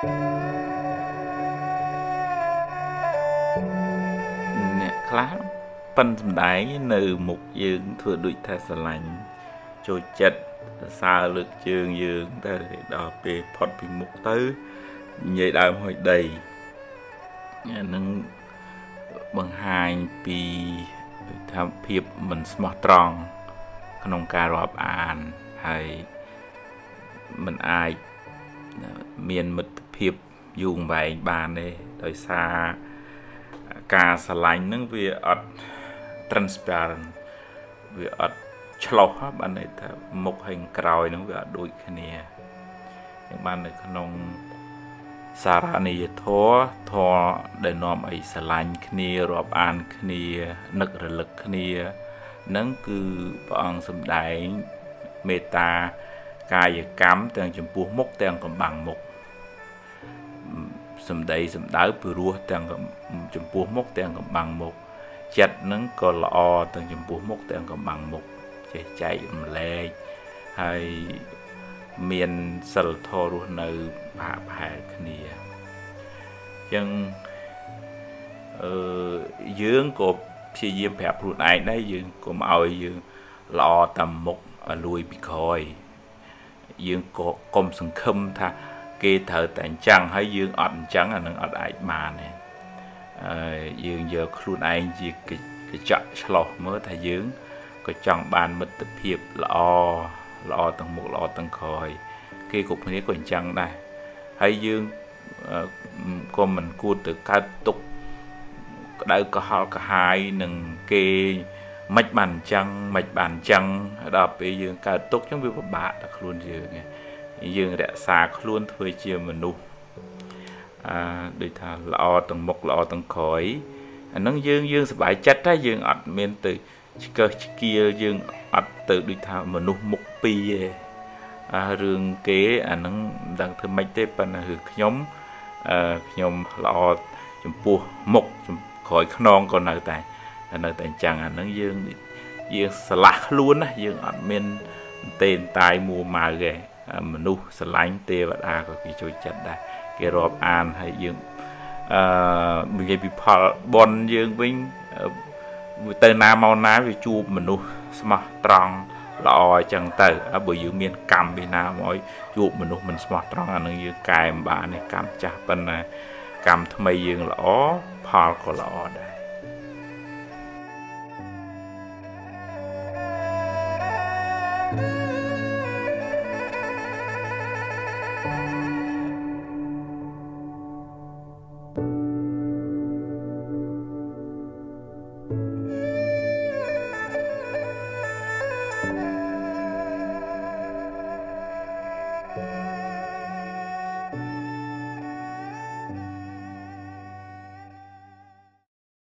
អ្នកខ្លះប៉ិនសំដែងនៅមុខយើងធ្វើដូចថាស្រឡាញ់ចូលចិត្តសរសើរលើកជើងយើងតែដល់ពេលផុតពីមុខទៅនិយាយដើមហុយដីអានឹងបង្ហាញពីថាភាពមិនស្មោះត្រង់ក្នុងការរាប់អានហើយมันអាចមានមិត្ត ភាពយូរអង្វែងបានទេដោយសារការស្រឡាញ់ហ្នឹងវាអត់ transparent វាអត់ឆ្លោះបានន័យថាមុខហើយក្រោយហ្នឹងវាអត់ដូចគ្នាយ៉ាងបាននៅក្នុងសារនីយធម៌ធម៌ដែលនាំឲ្យស្រឡាញ់គ្នារាប់អានគ្នានឹករលឹកគ្នានឹងគឺព្រះអង្គសម្ដែងមេត្តាកាយកម្មទាំងចំពោះមុខទាំងកំបាំងមុខ សម្ដីសម្ដៅពីរោះទាំងចំពោះមុខទាំងកំបាំងមុខចិត្តនឹងក៏ល្អទាំងចំពោះមុខទាំងកំបាំងមុខចេះចែករំលែកហើយមានសិលធម៌រស់នៅផាកផែគ្នាអញ្ចឹងអឺយើងក៏ព្យាយាមប្រាប់ខ្លួនឯងដែរយើងកុំឲ្យយើងល្អតាមមុខលួយពីក្រោយយើងក៏កុំសង្ឃឹមថា គេត្រូវតែអញ្ចឹងហើយយើងអត់អញ្ចឹងអានឹងអត់អាចបានទេអឺយើងយកខ្លួនឯងជាកញ្ចក់ឆ្លោះមើលថាយើងក៏ចង់បានមិត្តភាពល្អល្អទាំងមុខល្អទាំងក្រោយគេគ្រប់គ្នាក៏អញ្ចឹងដែរហើយយើងក៏មិនគួរទៅកើតទុកក្តៅក្រហល់ក្រហាយនឹងគេមិនបានអញ្ចឹងមិនបានអញ្ចឹងដល់ពេលយើងកើតទុកអញ្ចឹងវាពិបាកដល់ខ្លួនយើង យើងរក្សាខ្លួនធ្វើជាមនុស្សអឺដូចថាល្អទាំងមុខល្អទាំងក្រោយអាហ្នឹងយើងយើងសប្បាយចិត្តតែយើងអត់មានទៅឆ្កឹះឆ្កៀលយើងអត់ទៅដូចថាមនុស្សមុខពីរទេអារឿងគេអាហ្នឹងមិនដឹងធ្វើម៉េចទេប៉ុន្តែគឺខ្ញុំអឺខ្ញុំល្អចំពោះមុខក្រោយខ្នងក៏នៅតែនៅតែអញ្ចឹងអាហ្នឹងយើងយើងឆ្លាស់ខ្លួនណាយើងអត់មានទេនតាយមួម៉ៅទេ មនុស្សស្រឡាញ់ទេវតាក៏គេជួយចិត្តដែរគេរាប់អានហើយយើងអឺនិយាយពីផលបនយើងវិញទៅណាមកណាវាជួបមនុស្សស្មោះត្រង់ល្អអញ្ចឹងទៅបើយើងមានកម្មពីណាមកជួបមនុស្សមិនស្មោះត្រង់អានឹងយើងកែមិនបានទេកម្មចាស់ប៉ុន្តែកម្មថ្មីយើងល្អផលក៏ល្អដែរ